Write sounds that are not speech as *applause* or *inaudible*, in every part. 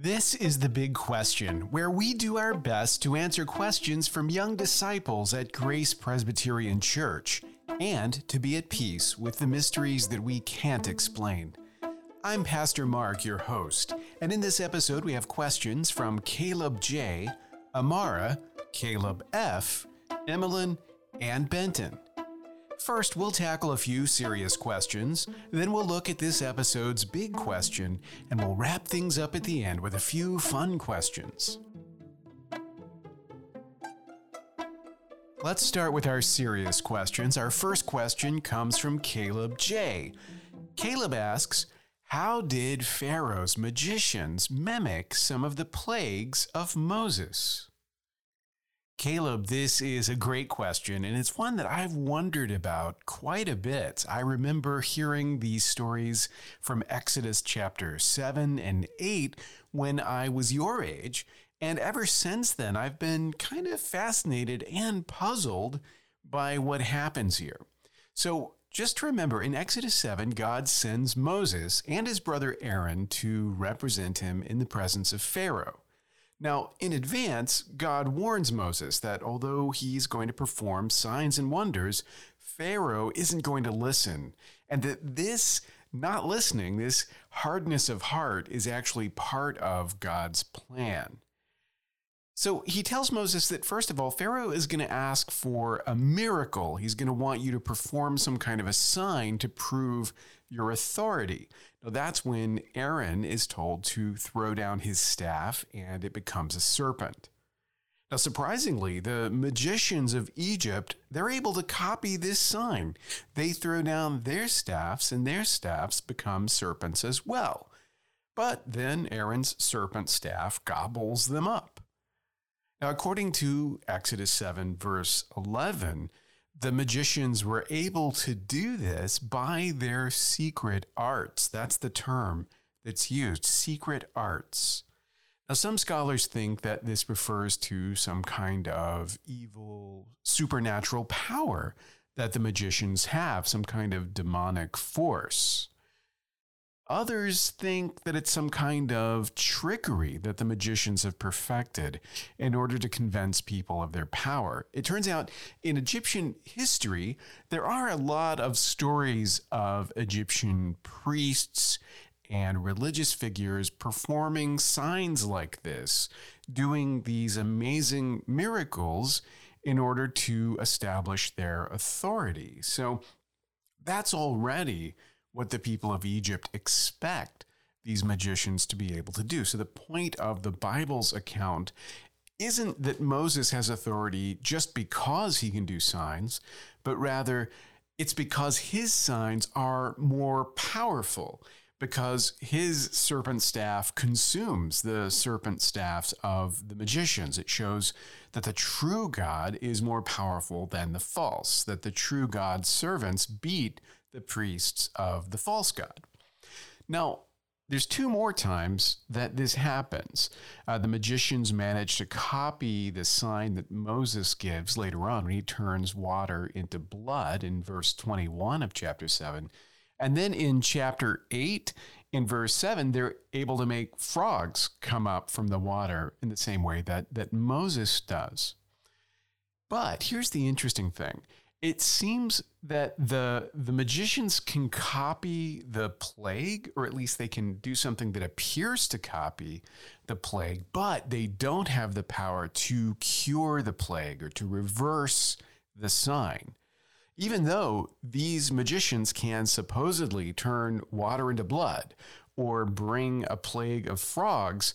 This is the big question, where we do our best to answer questions from young disciples at Grace Presbyterian Church and to be at peace with the mysteries that we can't explain. I'm Pastor Mark, your host, and in this episode we have questions from Caleb J, Amara, Caleb F, Emmeline, and Benton. First, we'll tackle a few serious questions, then we'll look at this episode's big question, and we'll wrap things up at the end with a few fun questions. Let's start with our serious questions. Our first question comes from Caleb J. Caleb asks, How did Pharaoh's magicians mimic some of the plagues of Moses? Caleb, this is a great question, and it's one that I've wondered about quite a bit. I remember hearing these stories from Exodus chapter 7 and 8 when I was your age, and ever since then, I've been kind of fascinated and puzzled by what happens here. So, just remember in Exodus 7, God sends Moses and his brother Aaron to represent him in the presence of Pharaoh. Now, in advance, God warns Moses that although he's going to perform signs and wonders, Pharaoh isn't going to listen, and that this not listening, this hardness of heart, is actually part of God's plan. So he tells Moses that, first of all, Pharaoh is going to ask for a miracle. He's going to want you to perform some kind of a sign to prove your authority. Now, that's when Aaron is told to throw down his staff and it becomes a serpent. Now, surprisingly, the magicians of Egypt, they're able to copy this sign. They throw down their staffs and their staffs become serpents as well. But then Aaron's serpent staff gobbles them up. Now, according to Exodus 7, verse 11, the magicians were able to do this by their secret arts. That's the term that's used secret arts. Now, some scholars think that this refers to some kind of evil supernatural power that the magicians have, some kind of demonic force. Others think that it's some kind of trickery that the magicians have perfected in order to convince people of their power. It turns out in Egyptian history, there are a lot of stories of Egyptian priests and religious figures performing signs like this, doing these amazing miracles in order to establish their authority. So that's already what the people of Egypt expect these magicians to be able to do. So the point of the Bible's account isn't that Moses has authority just because he can do signs, but rather it's because his signs are more powerful because his serpent staff consumes the serpent staffs of the magicians. It shows that the true God is more powerful than the false, that the true God's servants beat the priests of the false God. Now, there's two more times that this happens. Uh, the magicians manage to copy the sign that Moses gives later on when he turns water into blood in verse 21 of chapter 7. And then in chapter 8, in verse 7, they're able to make frogs come up from the water in the same way that, that Moses does. But here's the interesting thing it seems that the the magicians can copy the plague or at least they can do something that appears to copy the plague but they don't have the power to cure the plague or to reverse the sign even though these magicians can supposedly turn water into blood or bring a plague of frogs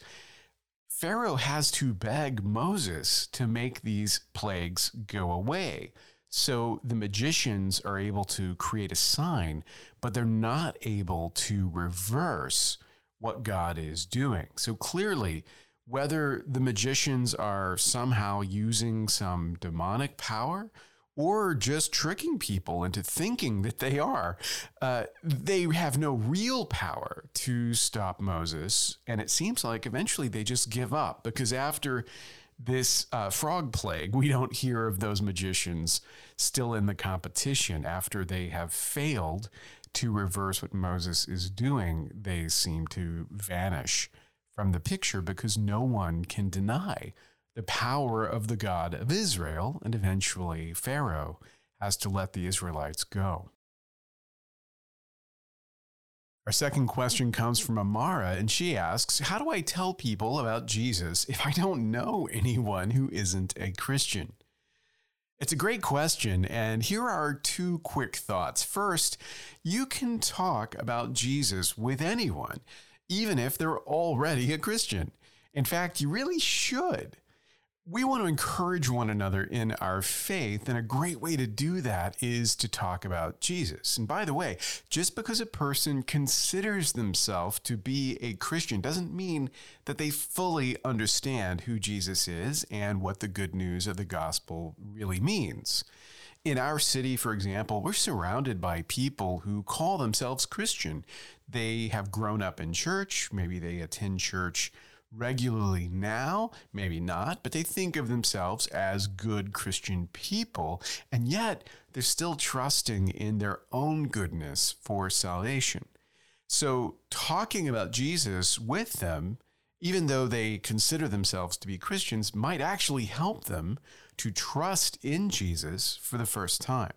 Pharaoh has to beg Moses to make these plagues go away. So the magicians are able to create a sign, but they're not able to reverse what God is doing. So clearly, whether the magicians are somehow using some demonic power or just tricking people into thinking that they are, uh, they have no real power to stop Moses. And it seems like eventually they just give up because after this uh, frog plague, we don't hear of those magicians still in the competition after they have failed to reverse what Moses is doing. They seem to vanish from the picture because no one can deny the power of the God of Israel, and eventually Pharaoh has to let the Israelites go. Our second question comes from Amara, and she asks How do I tell people about Jesus if I don't know anyone who isn't a Christian? It's a great question, and here are two quick thoughts. First, you can talk about Jesus with anyone, even if they're already a Christian. In fact, you really should we want to encourage one another in our faith, and a great way to do that is to talk about Jesus. And by the way, just because a person considers themselves to be a Christian doesn't mean that they fully understand who Jesus is and what the good news of the gospel really means. In our city, for example, we're surrounded by people who call themselves Christian. They have grown up in church, maybe they attend church regularly now, maybe not, but they think of themselves as good Christian people, and yet they're still trusting in their own goodness for salvation. So, talking about Jesus with them, even though they consider themselves to be Christians, might actually help them to trust in Jesus for the first time.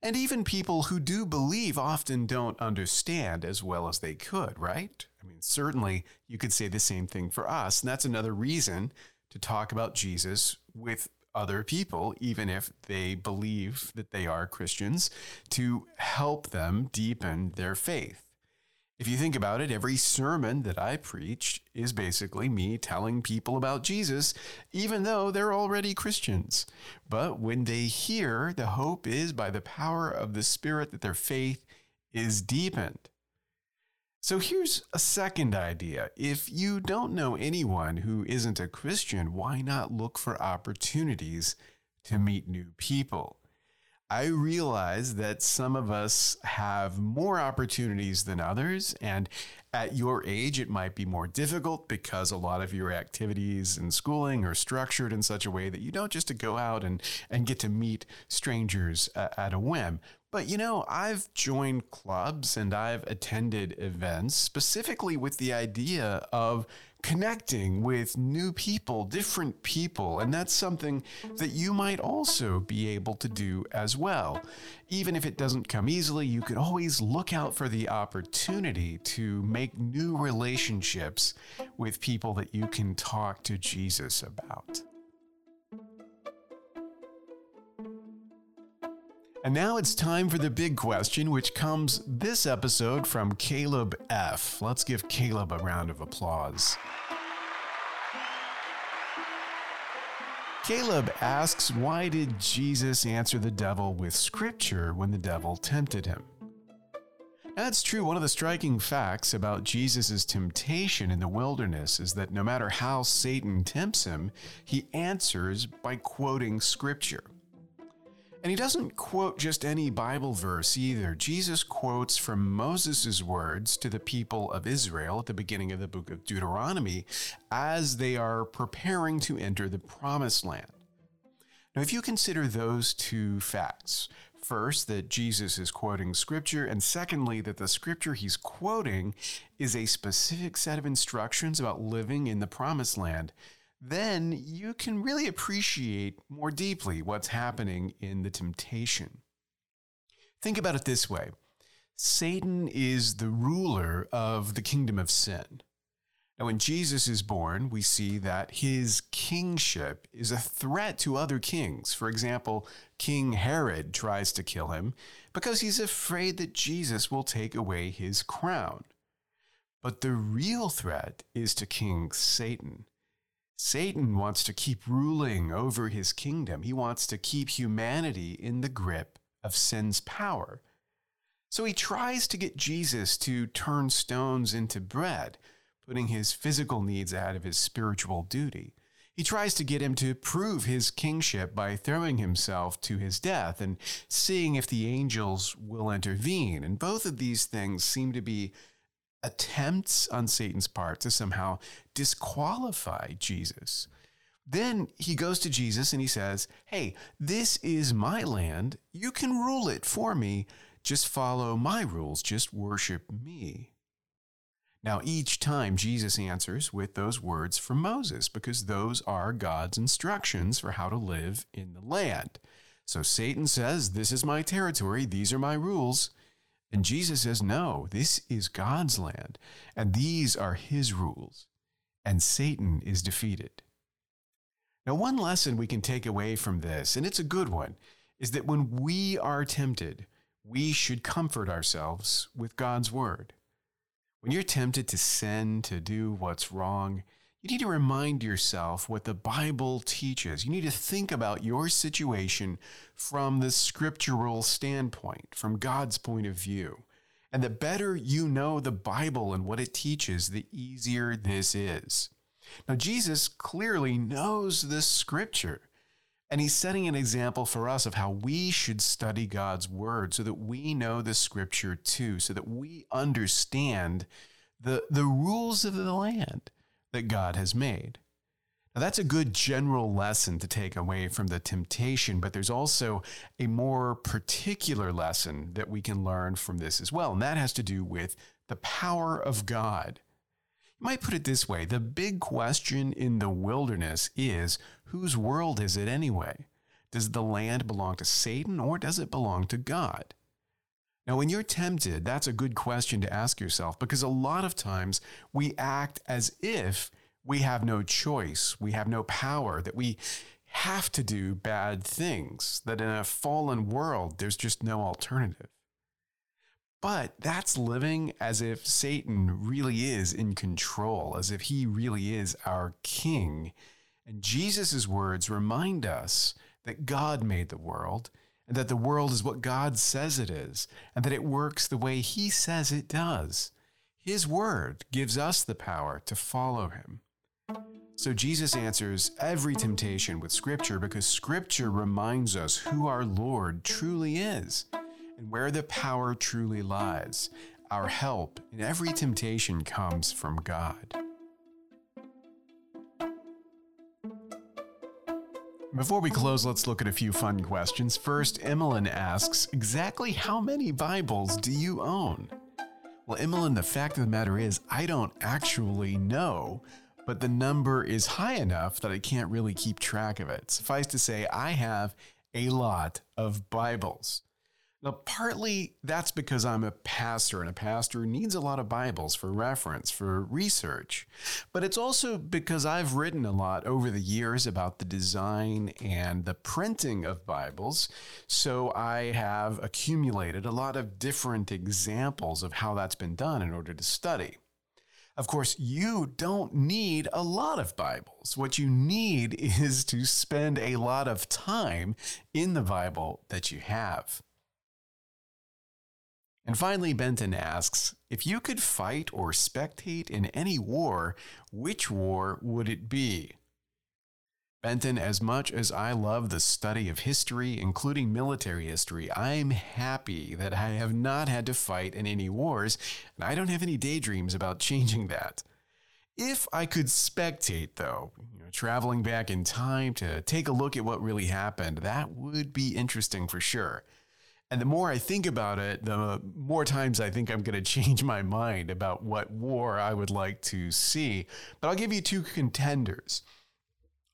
And even people who do believe often don't understand as well as they could, right? I mean, certainly you could say the same thing for us. And that's another reason to talk about Jesus with other people, even if they believe that they are Christians, to help them deepen their faith. If you think about it, every sermon that I preach is basically me telling people about Jesus, even though they're already Christians. But when they hear, the hope is by the power of the Spirit that their faith is deepened. So here's a second idea. If you don't know anyone who isn't a Christian, why not look for opportunities to meet new people? I realize that some of us have more opportunities than others. And at your age, it might be more difficult because a lot of your activities and schooling are structured in such a way that you don't just to go out and, and get to meet strangers uh, at a whim. But you know, I've joined clubs and I've attended events specifically with the idea of connecting with new people, different people. And that's something that you might also be able to do as well. Even if it doesn't come easily, you can always look out for the opportunity to make new relationships with people that you can talk to Jesus about. And now it's time for the big question, which comes this episode from Caleb F. Let's give Caleb a round of applause. Caleb asks, Why did Jesus answer the devil with scripture when the devil tempted him? That's true. One of the striking facts about Jesus' temptation in the wilderness is that no matter how Satan tempts him, he answers by quoting scripture. And he doesn't quote just any Bible verse either. Jesus quotes from Moses' words to the people of Israel at the beginning of the book of Deuteronomy as they are preparing to enter the promised land. Now, if you consider those two facts, first, that Jesus is quoting scripture, and secondly, that the scripture he's quoting is a specific set of instructions about living in the promised land, then you can really appreciate more deeply what's happening in the temptation. Think about it this way Satan is the ruler of the kingdom of sin. Now, when Jesus is born, we see that his kingship is a threat to other kings. For example, King Herod tries to kill him because he's afraid that Jesus will take away his crown. But the real threat is to King Satan. Satan wants to keep ruling over his kingdom. He wants to keep humanity in the grip of sin's power. So he tries to get Jesus to turn stones into bread, putting his physical needs ahead of his spiritual duty. He tries to get him to prove his kingship by throwing himself to his death and seeing if the angels will intervene. And both of these things seem to be attempts on Satan's part to somehow disqualify Jesus. Then he goes to Jesus and he says, Hey, this is my land. You can rule it for me. Just follow my rules. Just worship me. Now, each time Jesus answers with those words from Moses, because those are God's instructions for how to live in the land. So Satan says, This is my territory, these are my rules. And Jesus says, No, this is God's land, and these are his rules. And Satan is defeated. Now, one lesson we can take away from this, and it's a good one, is that when we are tempted, we should comfort ourselves with God's word. When you're tempted to sin, to do what's wrong, you need to remind yourself what the Bible teaches. You need to think about your situation from the scriptural standpoint, from God's point of view. And the better you know the Bible and what it teaches, the easier this is. Now, Jesus clearly knows this scripture. And he's setting an example for us of how we should study God's word so that we know the scripture too, so that we understand the, the rules of the land that God has made. Now, that's a good general lesson to take away from the temptation, but there's also a more particular lesson that we can learn from this as well, and that has to do with the power of God. You might put it this way the big question in the wilderness is whose world is it anyway? Does the land belong to Satan or does it belong to God? Now, when you're tempted, that's a good question to ask yourself because a lot of times we act as if we have no choice, we have no power, that we have to do bad things, that in a fallen world, there's just no alternative. But that's living as if Satan really is in control, as if he really is our king. And Jesus' words remind us that God made the world, and that the world is what God says it is, and that it works the way he says it does. His word gives us the power to follow him. So Jesus answers every temptation with Scripture because Scripture reminds us who our Lord truly is and where the power truly lies. Our help in every temptation comes from God. Before we close, let's look at a few fun questions. First, Emmeline asks, exactly how many Bibles do you own? Well, Emmeline, the fact of the matter is, I don't actually know, but the number is high enough that I can't really keep track of it. Suffice to say, I have a lot of Bibles. Now, partly that's because I'm a pastor, and a pastor needs a lot of Bibles for reference, for research. But it's also because I've written a lot over the years about the design and the printing of Bibles. So I have accumulated a lot of different examples of how that's been done in order to study. Of course, you don't need a lot of Bibles. What you need *laughs* is to spend a lot of time in the Bible that you have. And finally, Benton asks If you could fight or spectate in any war, which war would it be? Benton, as much as I love the study of history, including military history, I'm happy that I have not had to fight in any wars, and I don't have any daydreams about changing that. If I could spectate, though, you know, traveling back in time to take a look at what really happened, that would be interesting for sure. And the more I think about it, the more times I think I'm going to change my mind about what war I would like to see. But I'll give you two contenders.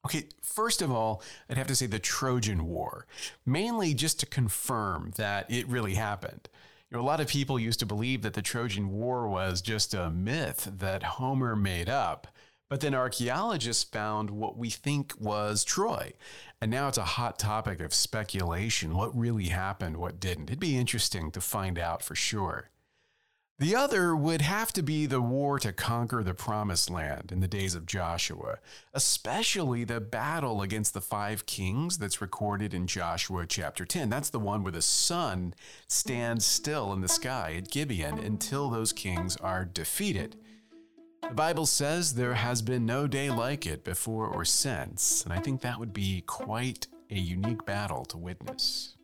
Okay, first of all, I'd have to say the Trojan War, mainly just to confirm that it really happened. You know, a lot of people used to believe that the Trojan War was just a myth that Homer made up. But then archaeologists found what we think was Troy. And now it's a hot topic of speculation what really happened, what didn't. It'd be interesting to find out for sure. The other would have to be the war to conquer the promised land in the days of Joshua, especially the battle against the five kings that's recorded in Joshua chapter 10. That's the one where the sun stands still in the sky at Gibeon until those kings are defeated. The Bible says there has been no day like it before or since, and I think that would be quite a unique battle to witness.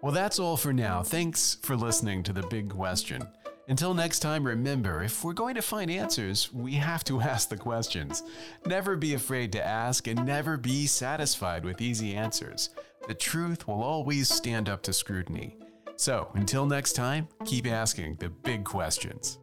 Well, that's all for now. Thanks for listening to The Big Question. Until next time, remember if we're going to find answers, we have to *laughs* ask the questions. Never be afraid to ask and never be satisfied with easy answers. The truth will always stand up to scrutiny. So until next time, keep asking the big questions.